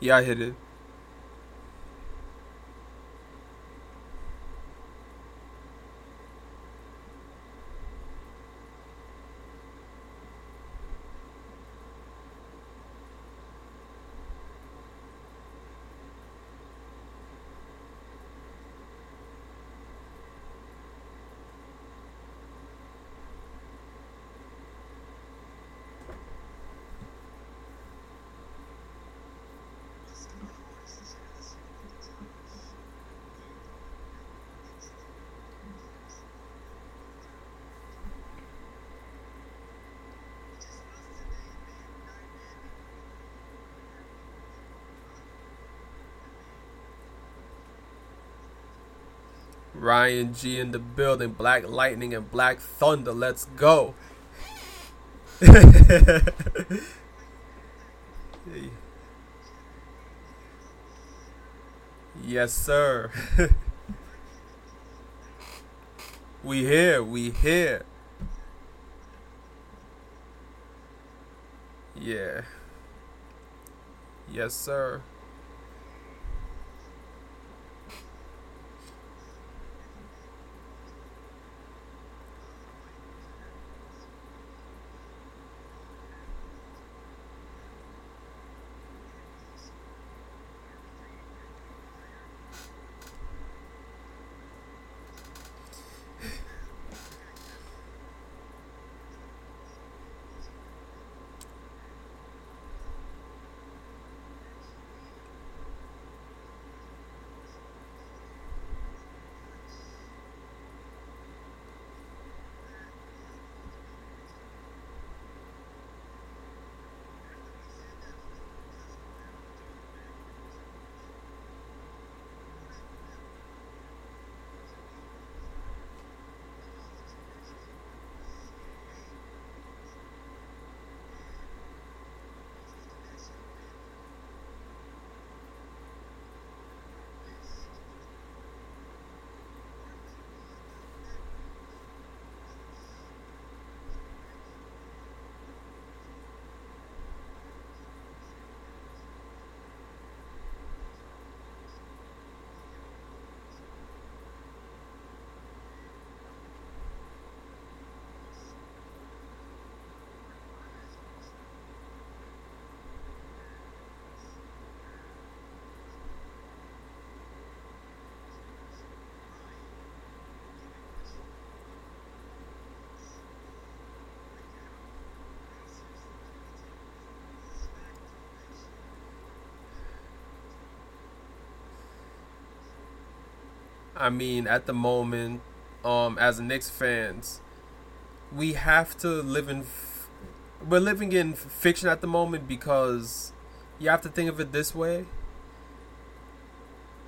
Yeah, I hit it. Ryan G in the building. Black Lightning and Black Thunder. Let's go. yes, sir. we here. We here. Yeah. Yes, sir. I mean, at the moment, um, as Knicks fans, we have to live in. F- we're living in fiction at the moment because you have to think of it this way.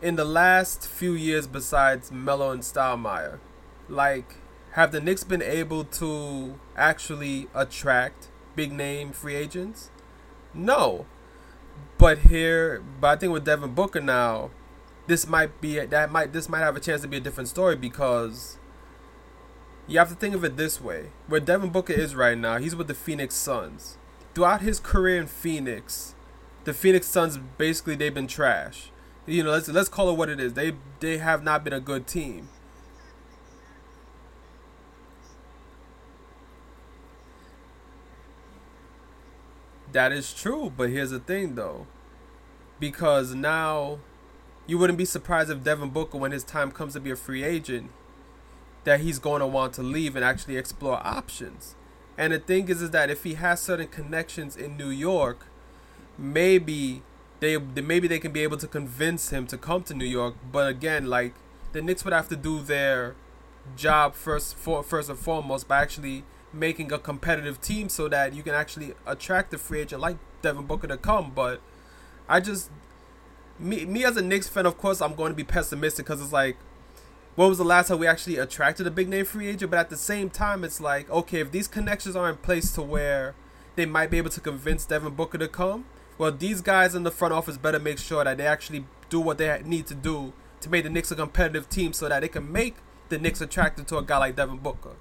In the last few years, besides Melo and Stoudemire, like, have the Knicks been able to actually attract big name free agents? No. But here, but I think with Devin Booker now, this might be that might this might have a chance to be a different story because you have to think of it this way: where Devin Booker is right now, he's with the Phoenix Suns. Throughout his career in Phoenix, the Phoenix Suns basically they've been trash. You know, let's let's call it what it is. They they have not been a good team. That is true, but here's the thing though. Because now you wouldn't be surprised if Devin Booker, when his time comes to be a free agent, that he's going to want to leave and actually explore options. And the thing is, is that if he has certain connections in New York, maybe they maybe they can be able to convince him to come to New York. But again, like the Knicks would have to do their job first, for, first and foremost by actually making a competitive team so that you can actually attract a free agent like Devin Booker to come. But I just me me as a Knicks fan, of course, I'm going to be pessimistic because it's like, when was the last time we actually attracted a big name free agent? But at the same time, it's like, okay, if these connections are in place to where they might be able to convince Devin Booker to come, well, these guys in the front office better make sure that they actually do what they need to do to make the Knicks a competitive team so that they can make the Knicks attracted to a guy like Devin Booker.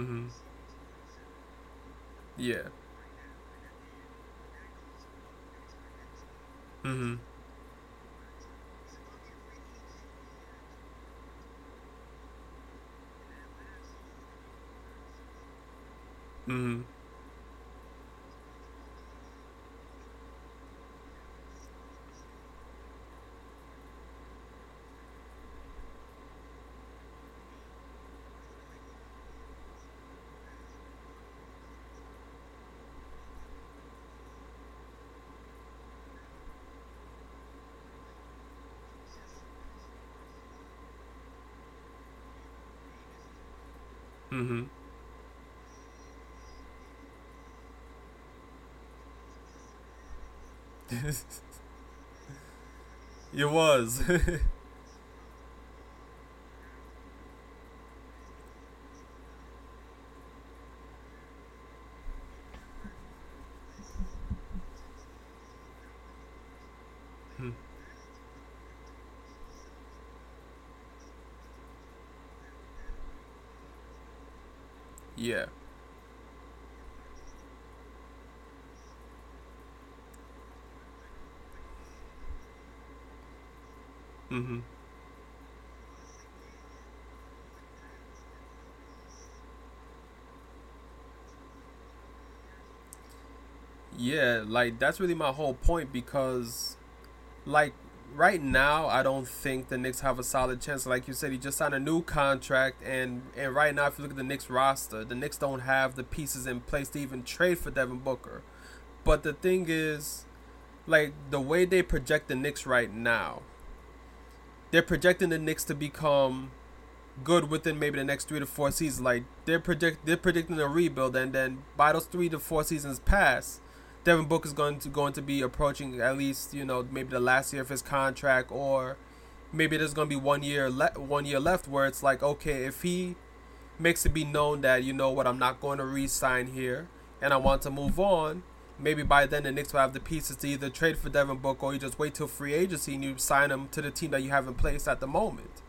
Mm-hmm. Yeah. Mm-hmm. Mm-hmm. Mm-hmm. it was. Hmm. yeah. Mm-hmm. Yeah, like that's really my whole point because like right now I don't think the Knicks have a solid chance. Like you said, he just signed a new contract and and right now if you look at the Knicks roster, the Knicks don't have the pieces in place to even trade for Devin Booker. But the thing is, like the way they project the Knicks right now, they're projecting the Knicks to become good within maybe the next three to four seasons. Like they're project they're predicting a rebuild, and then by those three to four seasons pass, Devin Booker is going to going to be approaching at least you know maybe the last year of his contract, or maybe there's going to be one year le- one year left where it's like okay if he makes it be known that you know what I'm not going to re-sign here and I want to move on. Maybe by then the Knicks will have the pieces to either trade for Devin Booker or you just wait till free agency and you sign him to the team that you have in place at the moment.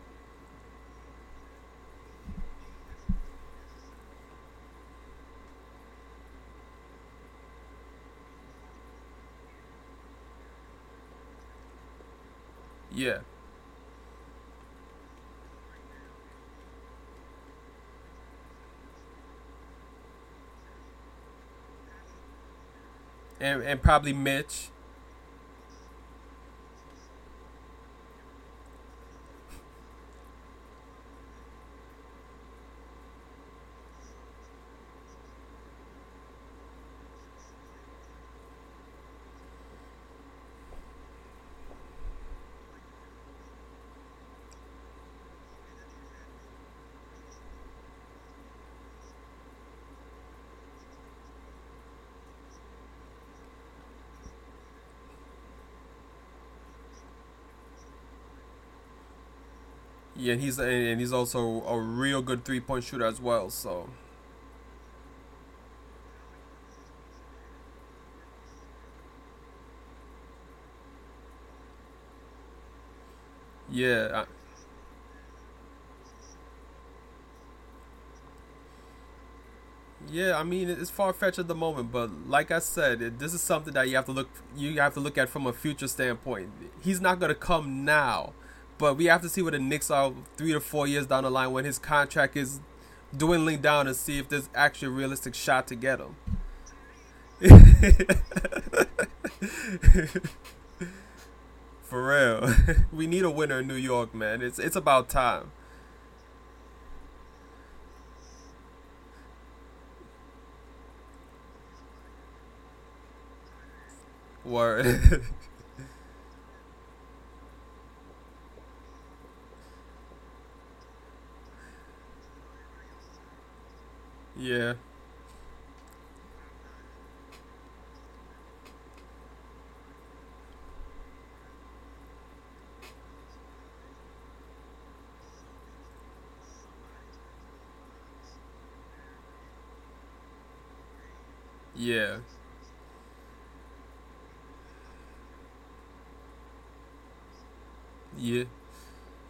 Yeah. And and probably Mitch. Yeah, and he's and he's also a real good three point shooter as well. So yeah, Yeah, I mean it's far fetched at the moment, but like I said, it, this is something that you have to look you have to look at from a future standpoint. He's not gonna come now, but we have to see what the Knicks are three to four years down the line when his contract is dwindling down and see if there's actually a realistic shot to get him. For real, we need a winner in New York, man. It's it's about time. Word. yeah. Yeah. Yeah.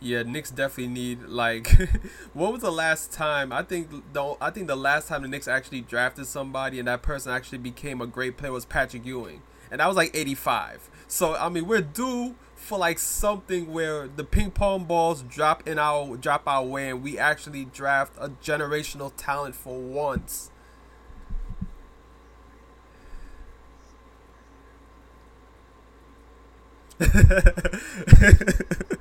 Yeah, Knicks definitely need like what was the last time I think the I think the last time the Knicks actually drafted somebody and that person actually became a great player was Patrick Ewing. And that was like 85. So I mean, we're due for like something where the ping pong balls drop in our drop our way and we actually draft a generational talent for once.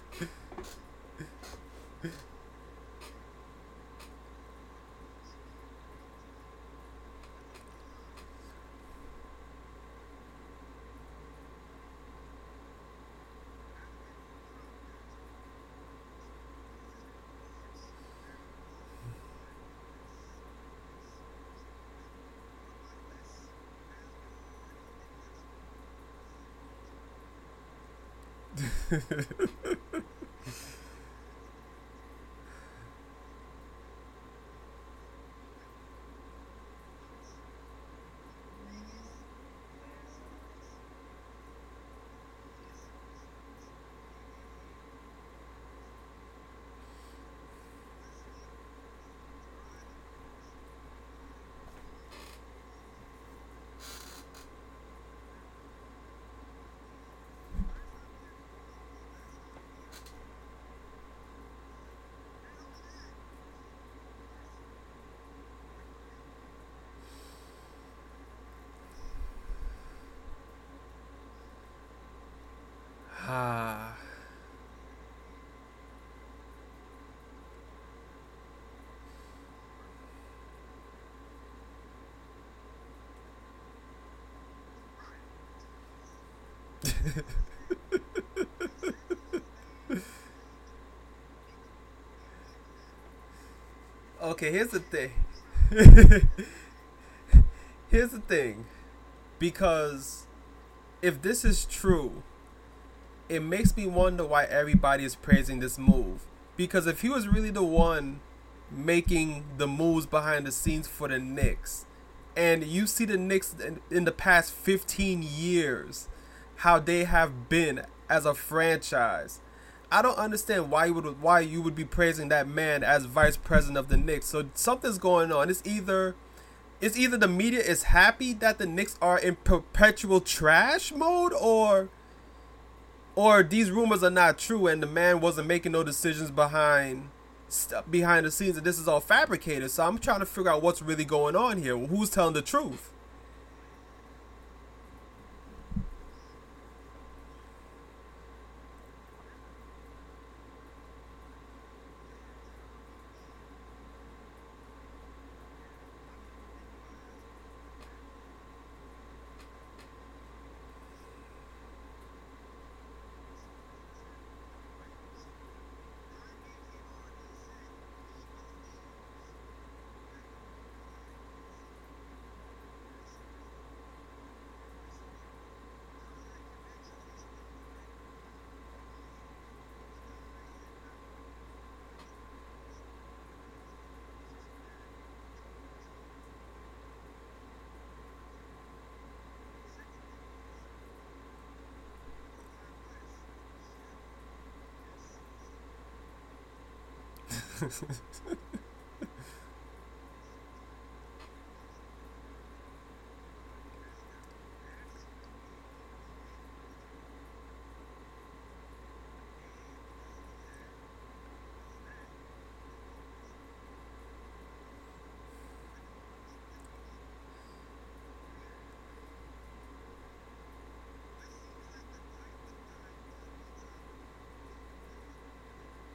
Ah. okay, here's the thing. here's the thing. Because if this is true, it makes me wonder why everybody is praising this move. Because if he was really the one making the moves behind the scenes for the Knicks, and you see the Knicks in, in the past 15 years, how they have been as a franchise. I don't understand why you would why you would be praising that man as vice president of the Knicks. So something's going on. It's either it's either the media is happy that the Knicks are in perpetual trash mode or or these rumors are not true and the man wasn't making no decisions behind behind the scenes and this is all fabricated so i'm trying to figure out what's really going on here who's telling the truth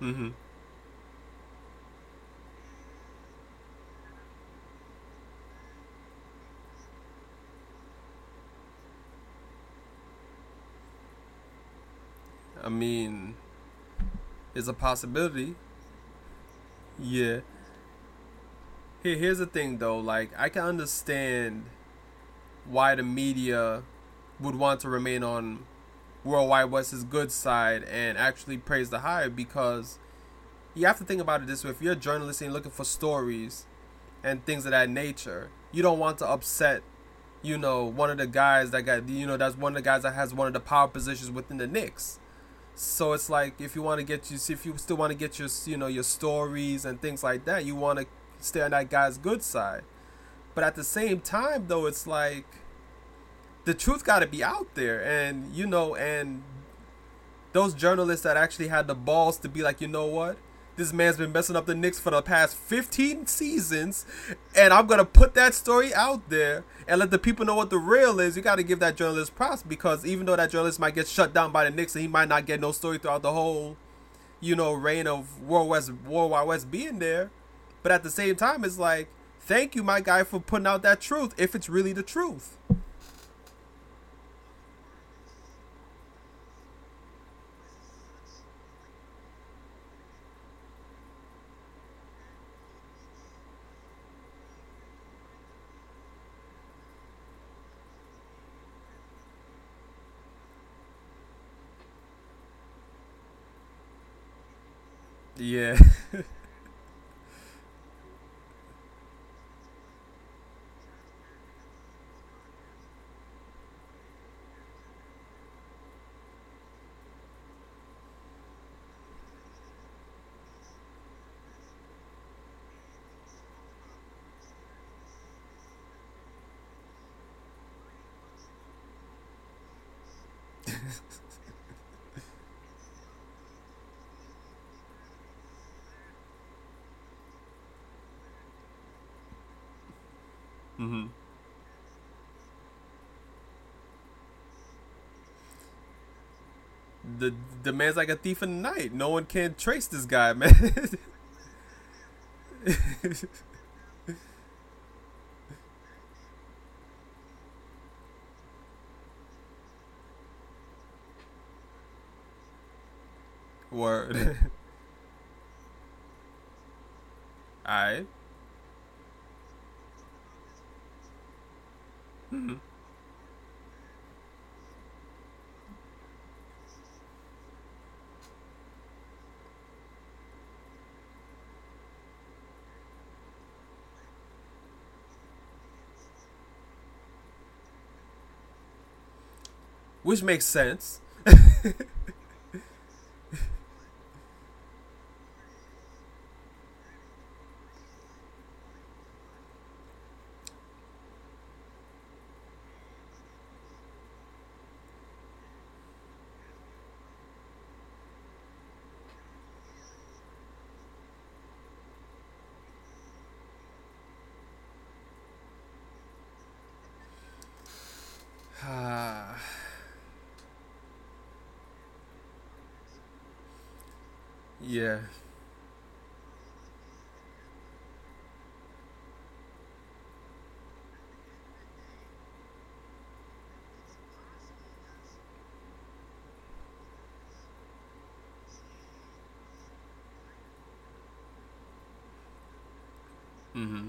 mm-hmm. I mean, it's a possibility. Yeah. Here, here's the thing though. Like, I can understand why the media would want to remain on World Wide Wes's good side and actually praise the hire because you have to think about it this way: if you're a journalist and you're looking for stories and things of that nature, you don't want to upset, you know, one of the guys that got, you know, that's one of the guys that has one of the power positions within the Knicks. So it's like if you want to get you, if you still want to get your, you know, your stories and things like that, you want to stay on that guy's good side. But at the same time, though, it's like the truth got to be out there, and you know, and those journalists that actually had the balls to be like, you know what, this man's been messing up the Knicks for the past 15 seasons, and I'm gonna put that story out there and let the people know what the real is. You got to give that journalist props because even though that journalist might get shut down by the Knicks and he might not get no story throughout the whole, you know, reign of World Wes World Wide Wes being there, but at the same time, it's like, thank you, my guy, for putting out that truth if it's really the truth. Yeah. hmm The the man's like a thief in the night. No one can trace this guy, man. Word. Alright. hmm Which makes sense. Ah, yeah. hmm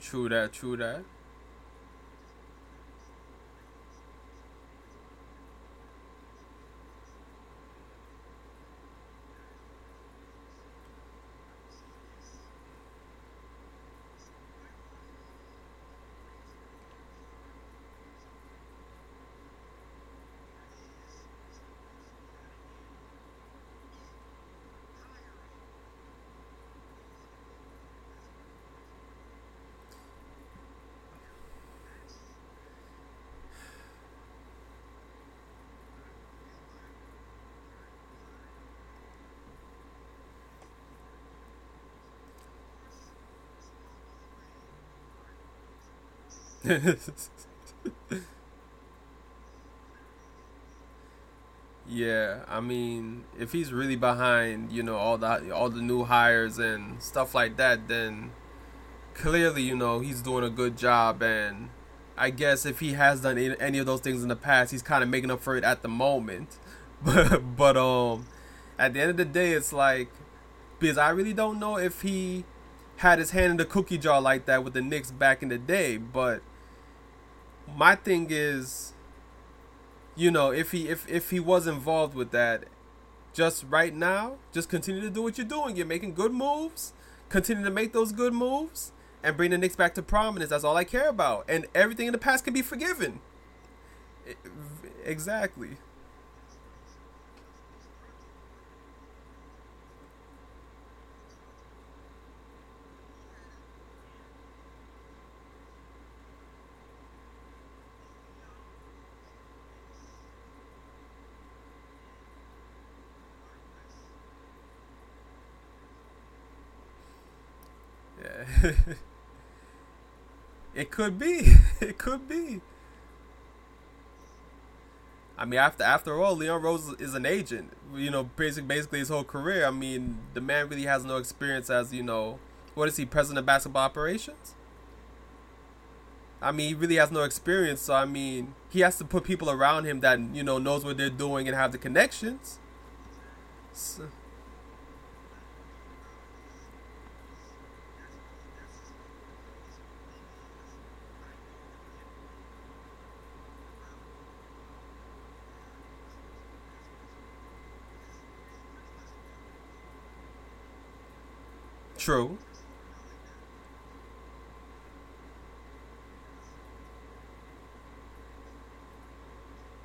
True that. True that. Yeah, I mean, if he's really behind, you know, all the all the new hires and stuff like that, then clearly, you know, he's doing a good job. And I guess if he has done any of those things in the past, he's kind of making up for it at the moment. But but um, at the end of the day, it's like because I really don't know if he had his hand in the cookie jar like that with the Knicks back in the day. But my thing is you know, if he if if he was involved with that, just right now, just continue to do what you're doing. You're making good moves. Continue to make those good moves, and bring the Knicks back to prominence. That's all I care about. And everything in the past can be forgiven. Exactly. Yeah. it could be. It could be. I mean, after after all, Leon Rose is an agent. You know, basically, basically his whole career. I mean, the man really has no experience as you know, what is he, president of basketball operations? I mean, he really has no experience. So I mean, he has to put people around him that you know knows what they're doing and have the connections. So, true.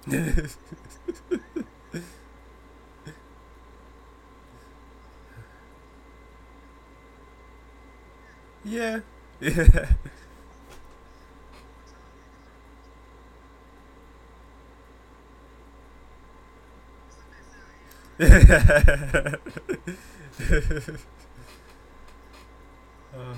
yeah. Yeah. Uh,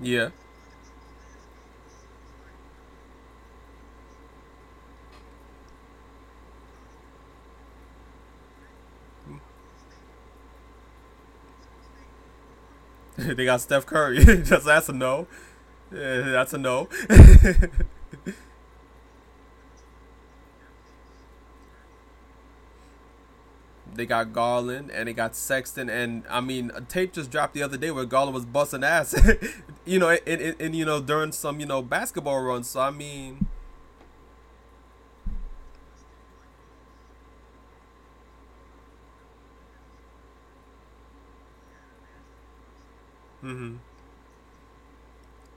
yeah. they got Steph Curry. Just that's a no. Yeah, that's a no. they got Garland and they got Sexton and I mean a tape just dropped the other day where Garland was busting ass, you know, in, in, in you know during some you know basketball runs. So I mean, hmm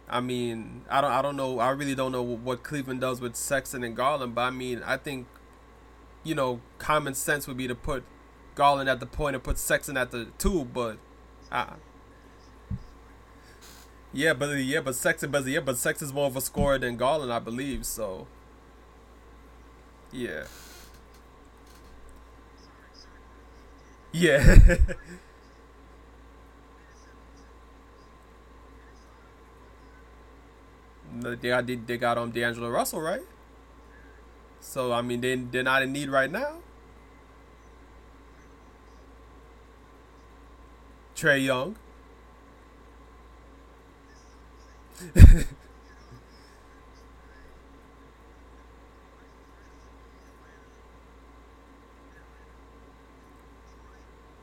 I mean, I don't I don't know. I really don't know what Cleveland does with Sexton and Garland, but I mean, I think you know common sense would be to put Garland at the point and put Sexton at the two, but. Uh, yeah, but yeah, but Sexton, yeah, but Sexton's more of a scorer than Garland, I believe. So, yeah, yeah, they got they got um D'Angelo Russell, right? So I mean, they they're not in need right now. Trae Young.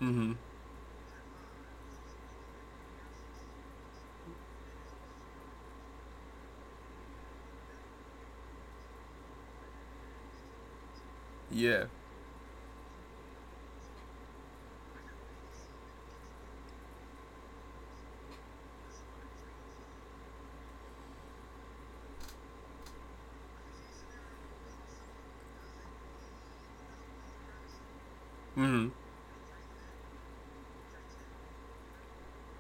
Hmm Yeah. Mm-hmm.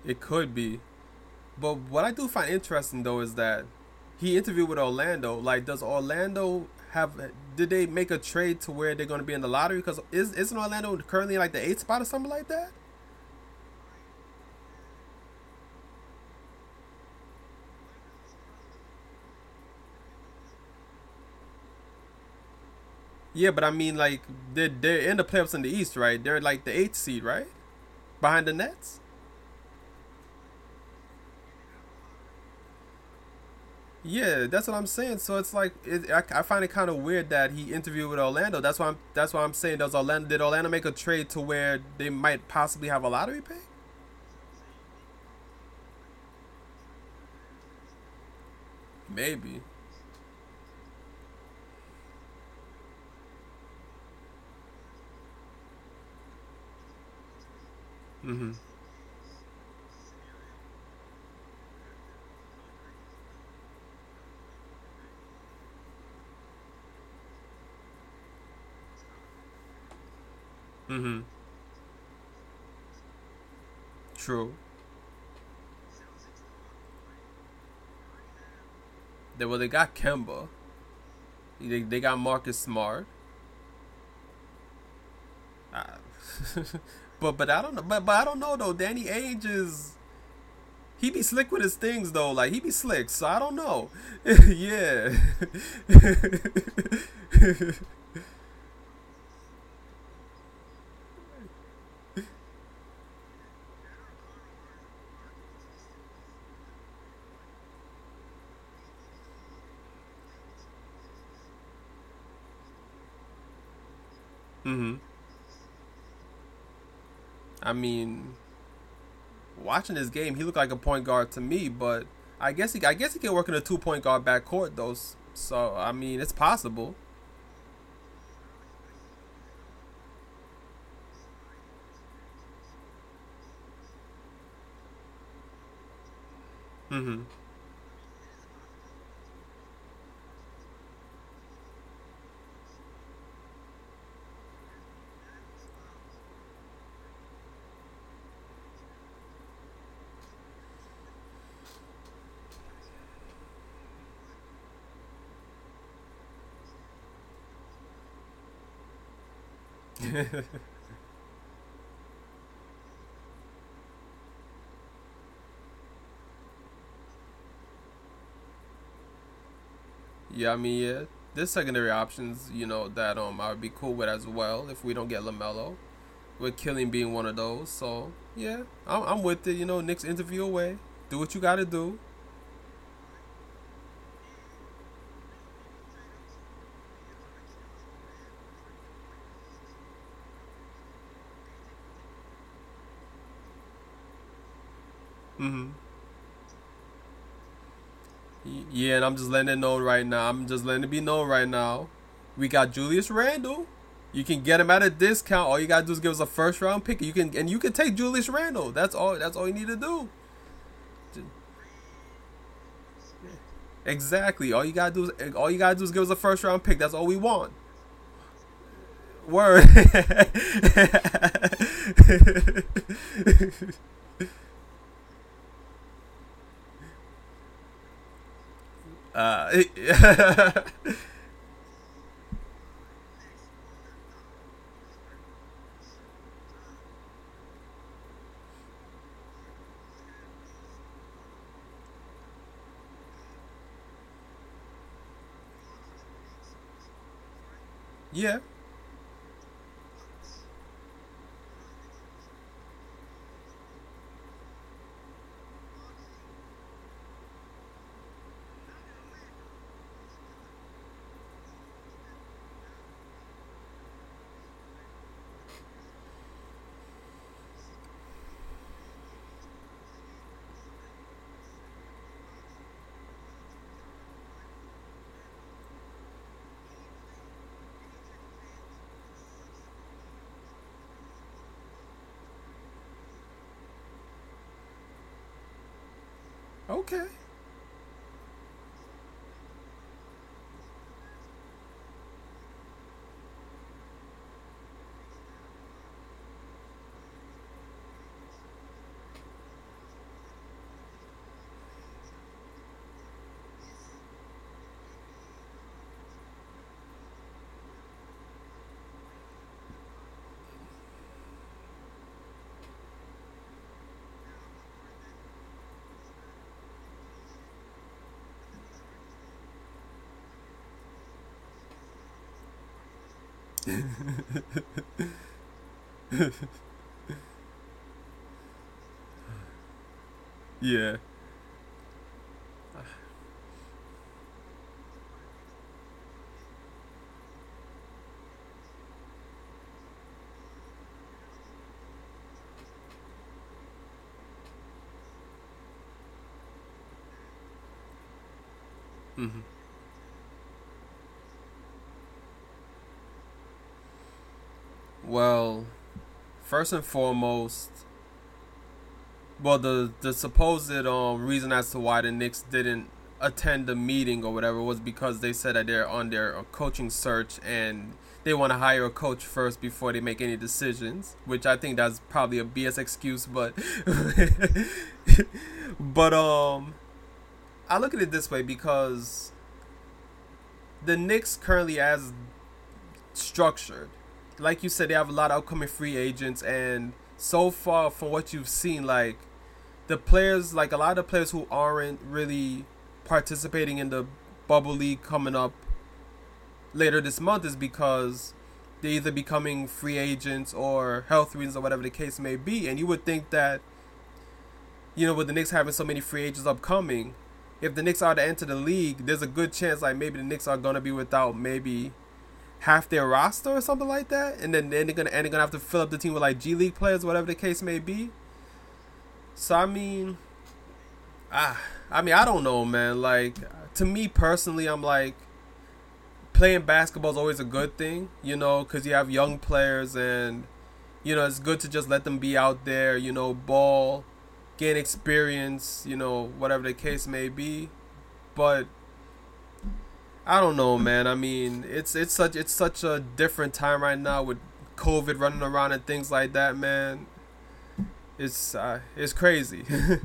It could be. But what I do find interesting though is that he interviewed with Orlando. Like, does Orlando have? Did they make a trade to where they're going to be in the lottery? Because is isn't Orlando currently like the eighth spot or something like that? Yeah, but I mean, like they're they're in the playoffs in the East, right? They're like the eighth seed, right? Behind the Nets. Yeah, that's what I'm saying. So it's like it, I, I find it kind of weird that he interviewed with Orlando. That's why I'm that's why I'm saying does Orlando did Orlando make a trade to where they might possibly have a lottery pick? Maybe. Mhm. Mhm. True. They well they got Kemba. They they got Marcus Smart. Uh, but but I don't know. But but I don't know though. Danny Ainge is he be slick with his things though. Like he be slick. So I don't know. yeah. mhm. I mean, watching this game, he looked like a point guard to me. But I guess he I guess he can work in a two point guard backcourt though. So I mean, it's possible. Mhm. Yeah, I mean, yeah, there's secondary options, you know, that um I would be cool with as well if we don't get Lamelo, with Killian being one of those. So yeah, I'm I'm with it. You know, Knicks interview away. Do what you got to do. hmm I'm just letting it know right now. I'm just letting it be known right now. We got Julius Randle. You can get him at a discount. All you gotta do is give us a first round pick. You can and you can take Julius Randle. That's all. That's all you need to do. Exactly. All you gotta do is all you gotta do is give us a first round pick. That's all we want. Word. uh, yeah. Okay. yeah. hmm Well, first and foremost, well the the supposed um reason as to why the Knicks didn't attend the meeting or whatever was because they said that they're on their uh, coaching search and they want to hire a coach first before they make any decisions, which I think that's probably a BS excuse, but but um I look at it this way because the Knicks currently as structured, like you said, they have a lot of upcoming free agents, and so far from what you've seen, like the players, like a lot of players who aren't really participating in the bubble league coming up later this month is because they're either becoming free agents or health reasons or whatever the case may be. And you would think that, you know, with the Knicks having so many free agents upcoming, if the Knicks are to enter the league, there's a good chance like maybe the Knicks are gonna be without maybe half their roster or something like that, and then, they're gonna and they're gonna have to fill up the team with like G League players, whatever the case may be. So I mean, ah, I mean I don't know, man. Like to me personally, I'm like playing basketball is always a good thing, you know, because you have young players and you know it's good to just let them be out there, you know, ball gain experience, you know, whatever the case may be. But I don't know, man. I mean, it's it's such it's such a different time right now with COVID running around and things like that, man. It's uh, it's crazy.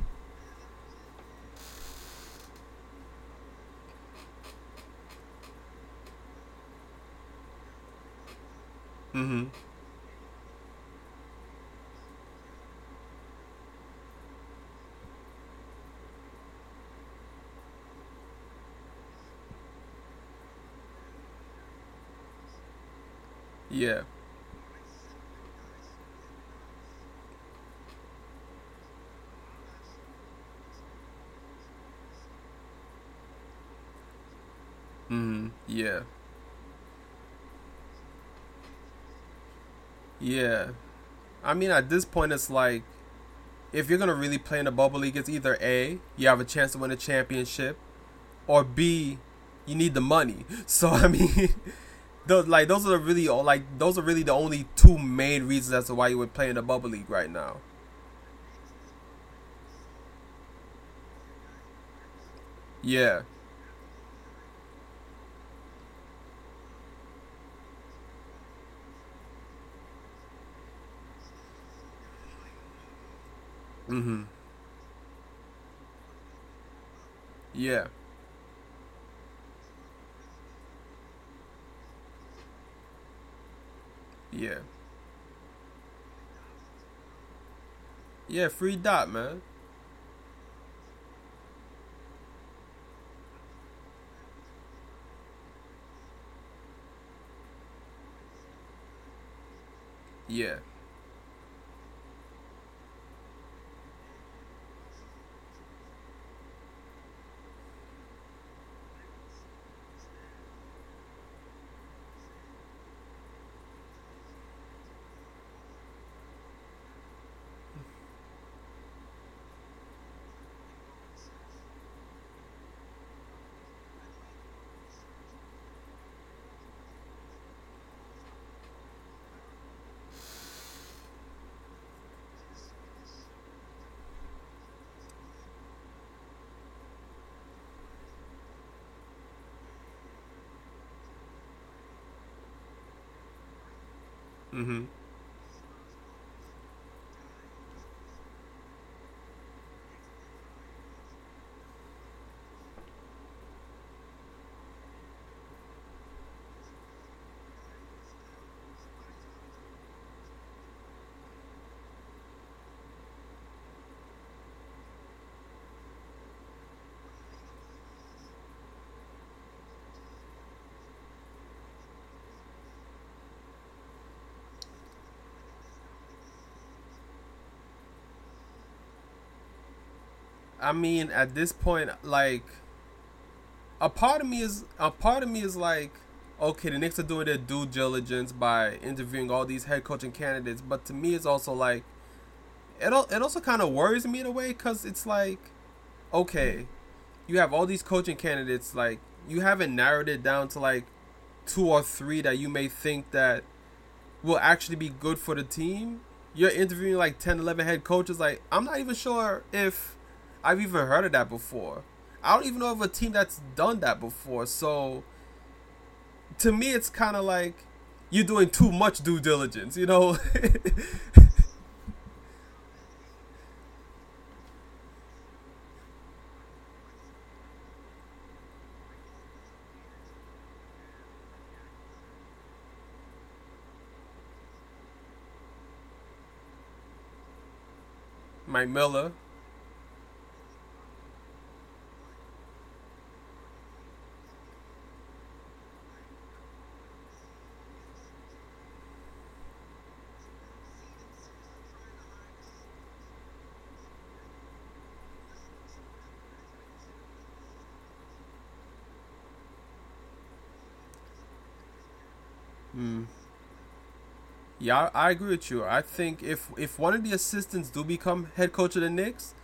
mhm. Yeah. Mhm. Yeah. Yeah. I mean, at this point, it's like if you're gonna really play in the bubble league, it's either A, you have a chance to win a championship, or B, you need the money. So I mean, those like those are the really like those are really the only two main reasons as to why you would play in the bubble league right now. Yeah. Mhm. Yeah. Yeah. Yeah. Free dot, man. Yeah. Mhm. I mean, at this point, like, a part of me is a part of me is like, okay, the Knicks are doing their due diligence by interviewing all these head coaching candidates, but to me, it's also like, it it also kind of worries me in a way because it's like, okay, you have all these coaching candidates, like you haven't narrowed it down to like two or three that you may think that will actually be good for the team. You're interviewing like 10, 11 head coaches. Like, I'm not even sure if I've even heard of that before. I don't even know of a team that's done that before. So, to me, it's kind of like you're doing too much due diligence, you know? Mike Miller. Yeah, I, agree with you. I think if if one of the assistants do become head coach of the Knicks,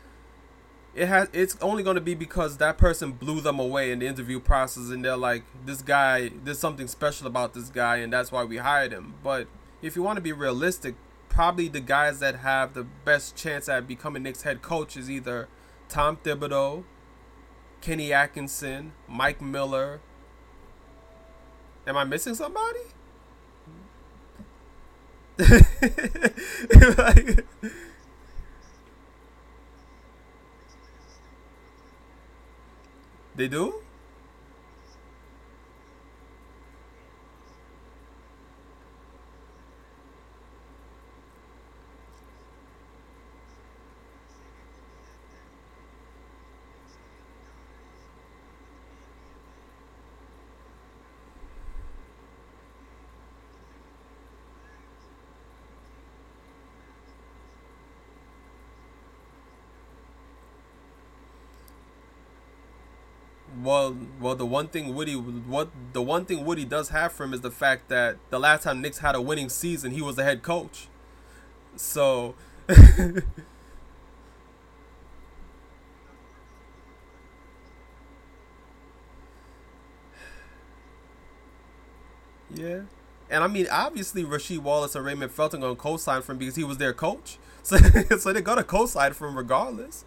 it has it's only going to be because that person blew them away in the interview process, and they're like, this guy, there's something special about this guy, and that's why we hired him. But if you want to be realistic, probably the guys that have the best chance at becoming Knicks head coach is either Tom Thibodeau, Kenny Atkinson, Mike Miller. Am I missing somebody? Like, they do? Well, the one thing Woody, what the one thing Woody does have for him is the fact that the last time Knicks had a winning season, he was the head coach. So, yeah, and I mean, obviously, Rasheed Wallace and Raymond Felton gonna co-sign for him because he was their coach. So, so they're gonna co-sign for him regardless.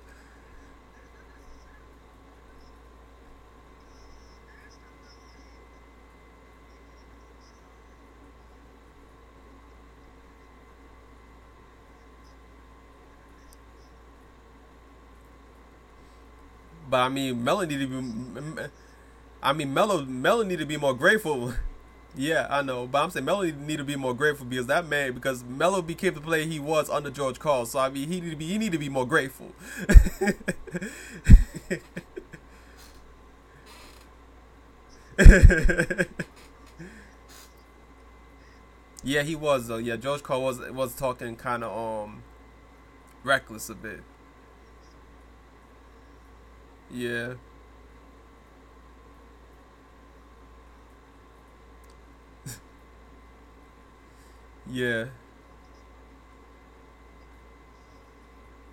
But I mean, Melo need to be. I mean, Melo Melo need to be more grateful. yeah, I know, but I'm saying Melo need to be more grateful because that man, because Melo became the player he was under George Karl. So I mean, he need to be he need to be more grateful. yeah, he was though. Yeah, George Karl was was talking kind of um reckless a bit. Yeah. Yeah.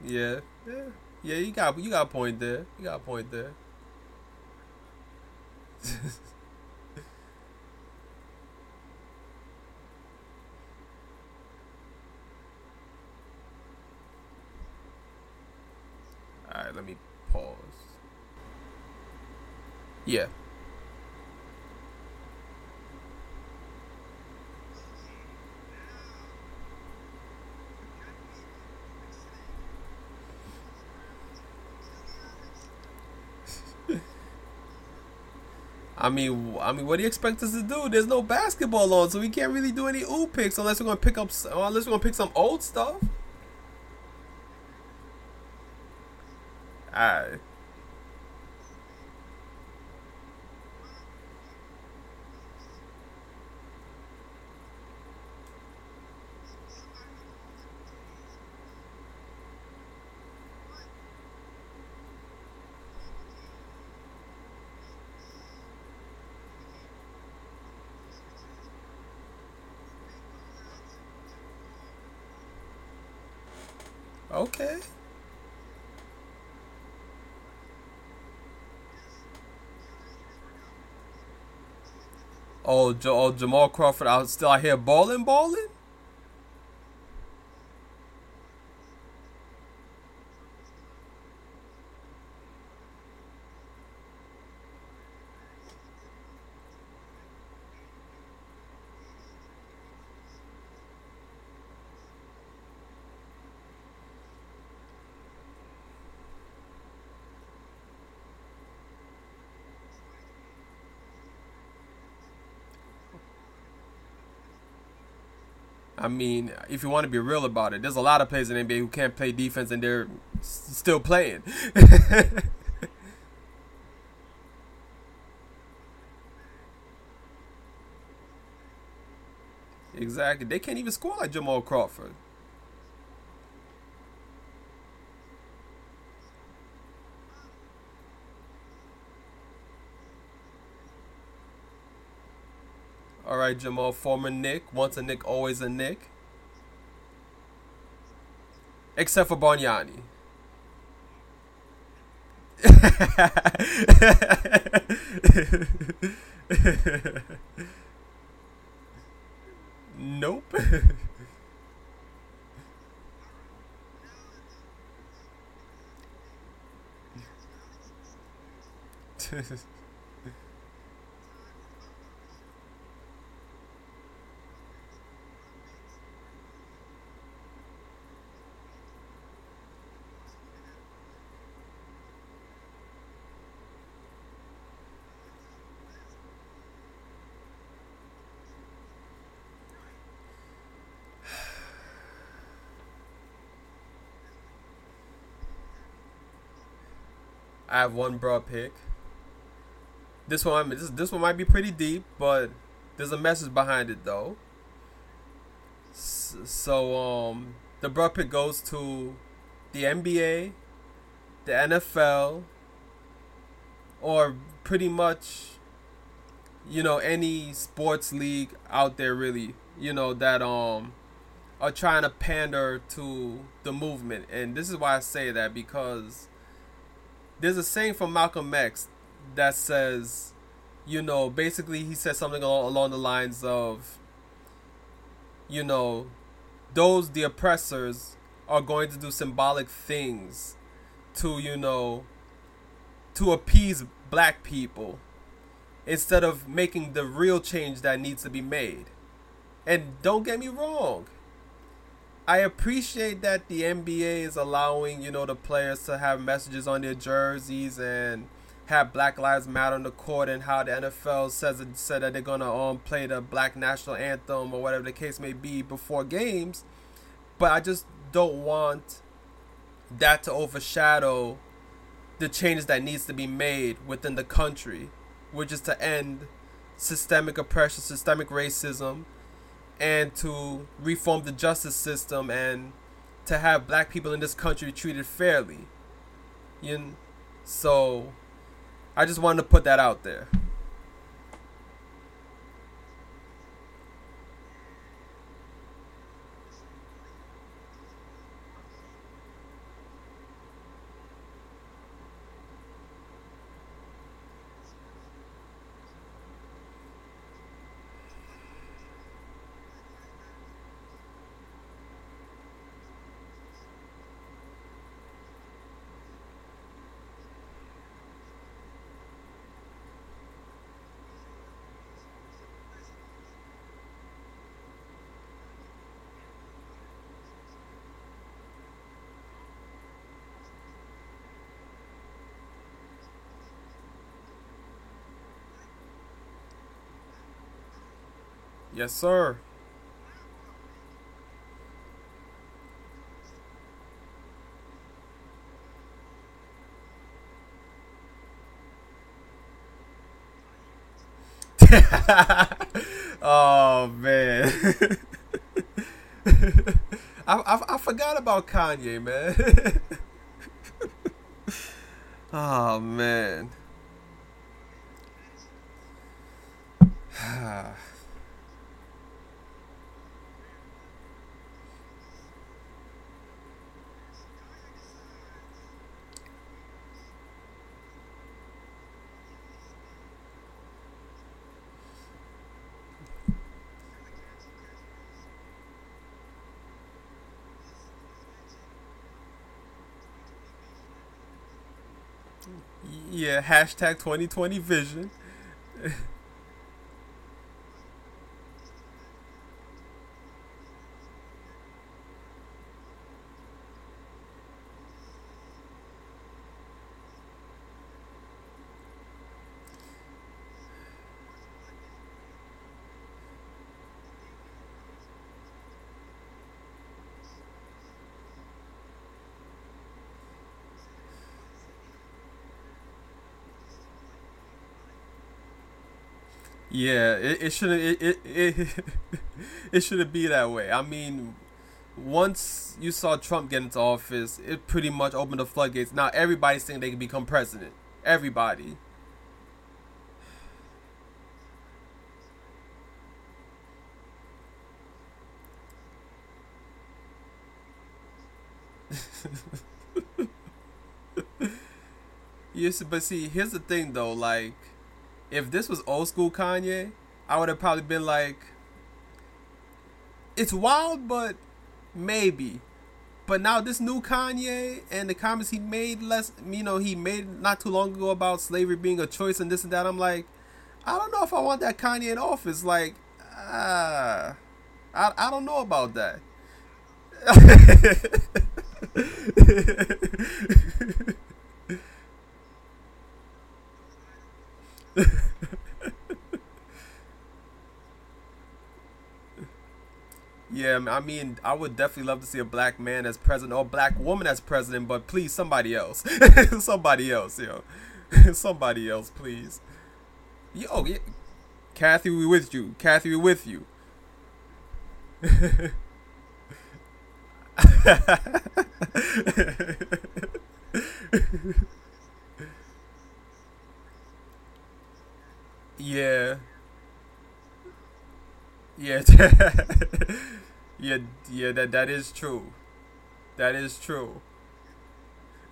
Yeah. Yeah. Yeah, you got you got a point there. You got a point there. All right, let me pause. Yeah. I mean, I mean, what do you expect us to do? There's no basketball on, so we can't really do any ooh picks unless we're gonna pick up, unless we're gonna pick some old stuff. Alright. Okay. Oh, oh Jamal Crawford out still out here balling, balling. I mean, if you want to be real about it, there's a lot of players in NBA who can't play defense and they're s- still playing. exactly. They can't even score like Jamal Crawford. Right, Jamal, former Knick. Once a Knick, always a Knick. Except for Bargnani. nope. I have one broad pick. This one, this, this one might be pretty deep, but there's a message behind it though. So, um, the broad pick goes to the NBA, the NFL, or pretty much, you know, any sports league out there really, you know, that um are trying to pander to the movement. And this is why I say that because there's a saying from Malcolm X that says, you know, basically he says something along, along the lines of, you know, those the oppressors are going to do symbolic things to, you know, to appease black people instead of making the real change that needs to be made. And don't get me wrong. I appreciate that the NBA is allowing, you know, the players to have messages on their jerseys and have Black Lives Matter on the court and how the NFL says it said that they're gonna um play the black national anthem or whatever the case may be before games. But I just don't want that to overshadow the changes that needs to be made within the country, which is to end systemic oppression, systemic racism, and to reform the justice system and to have black people in this country treated fairly. You kn- so I just wanted to put that out there. Yes, sir. oh man. I, I I forgot about Kanye, man. oh man. Yeah, hashtag 2020 vision. Yeah, it, it shouldn't it it, it, it shouldn't be that way. I mean, once you saw Trump get into office, it pretty much opened the floodgates. Now everybody's saying they can become president. Everybody. yes, but see, here's the thing though, like if this was old school Kanye, I would have probably been like, it's wild, but maybe. But now this new Kanye and the comments he made less, you know, he made not too long ago about slavery being a choice and this and that. I'm like, I don't know if I want that Kanye in office. Like, ah, uh, I I don't know about that. yeah, I mean, I would definitely love to see a black man as president or a black woman as president, but please, somebody else, somebody else, yo, somebody else, please. Yo, yeah. Kathy, we with you. Kathy, we with you. Yeah. Yeah. yeah, yeah, that that is true. That is true.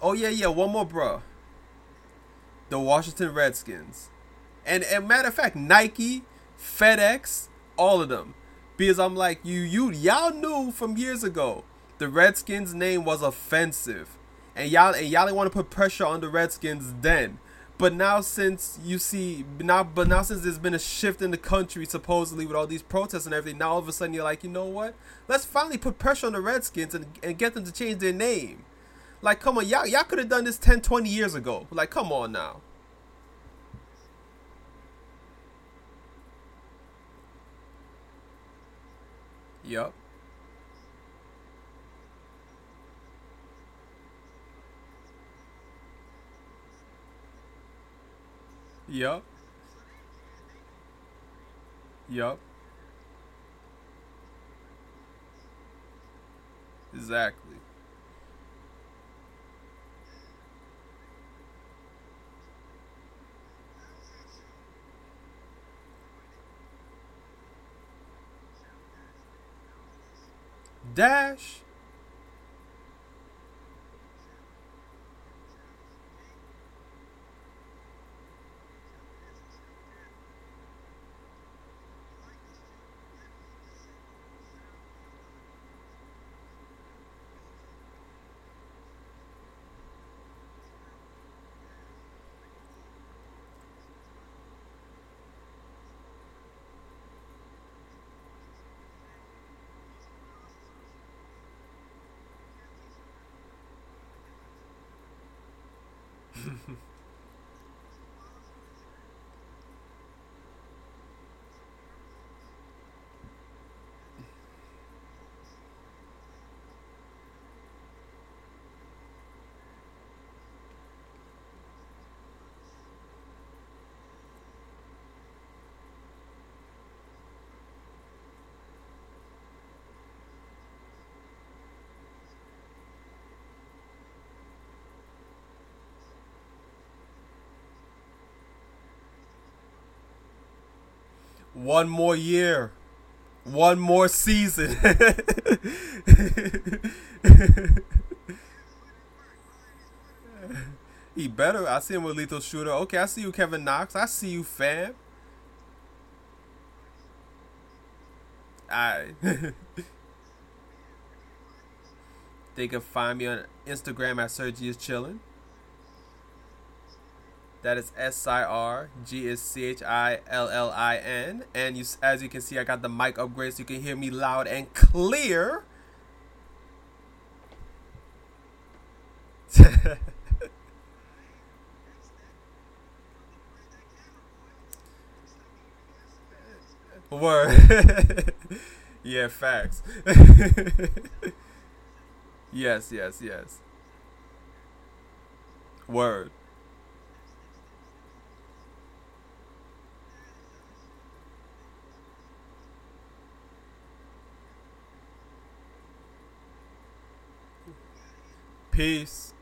oh yeah, yeah, one more bro. The Washington Redskins. And and matter of fact, Nike, FedEx, all of them. Because I'm like, you you y'all knew from years ago the Redskins name was offensive and y'all and y'all want to put pressure on the Redskins then. But now since you see now but now since there's been a shift in the country supposedly with all these protests and everything, now all of a sudden you're like, you know what? Let's finally put pressure on the Redskins and, and get them to change their name. Like come on, y'all y'all could have done this 10, 20 years ago. Like come on now. Yup. Yup. Yup. Exactly. Dash. One more year. One more season. he better. I see him with Lethal Shooter. Okay, I see you, Kevin Knox. I see you, fam. I. They can find me on Instagram at Sergi is chilling. That is S I R G is C H I L L I N. And you, as you can see, I got the mic upgrade so you can hear me loud and clear. Word. yeah, facts. yes, yes, yes. Word. Peace.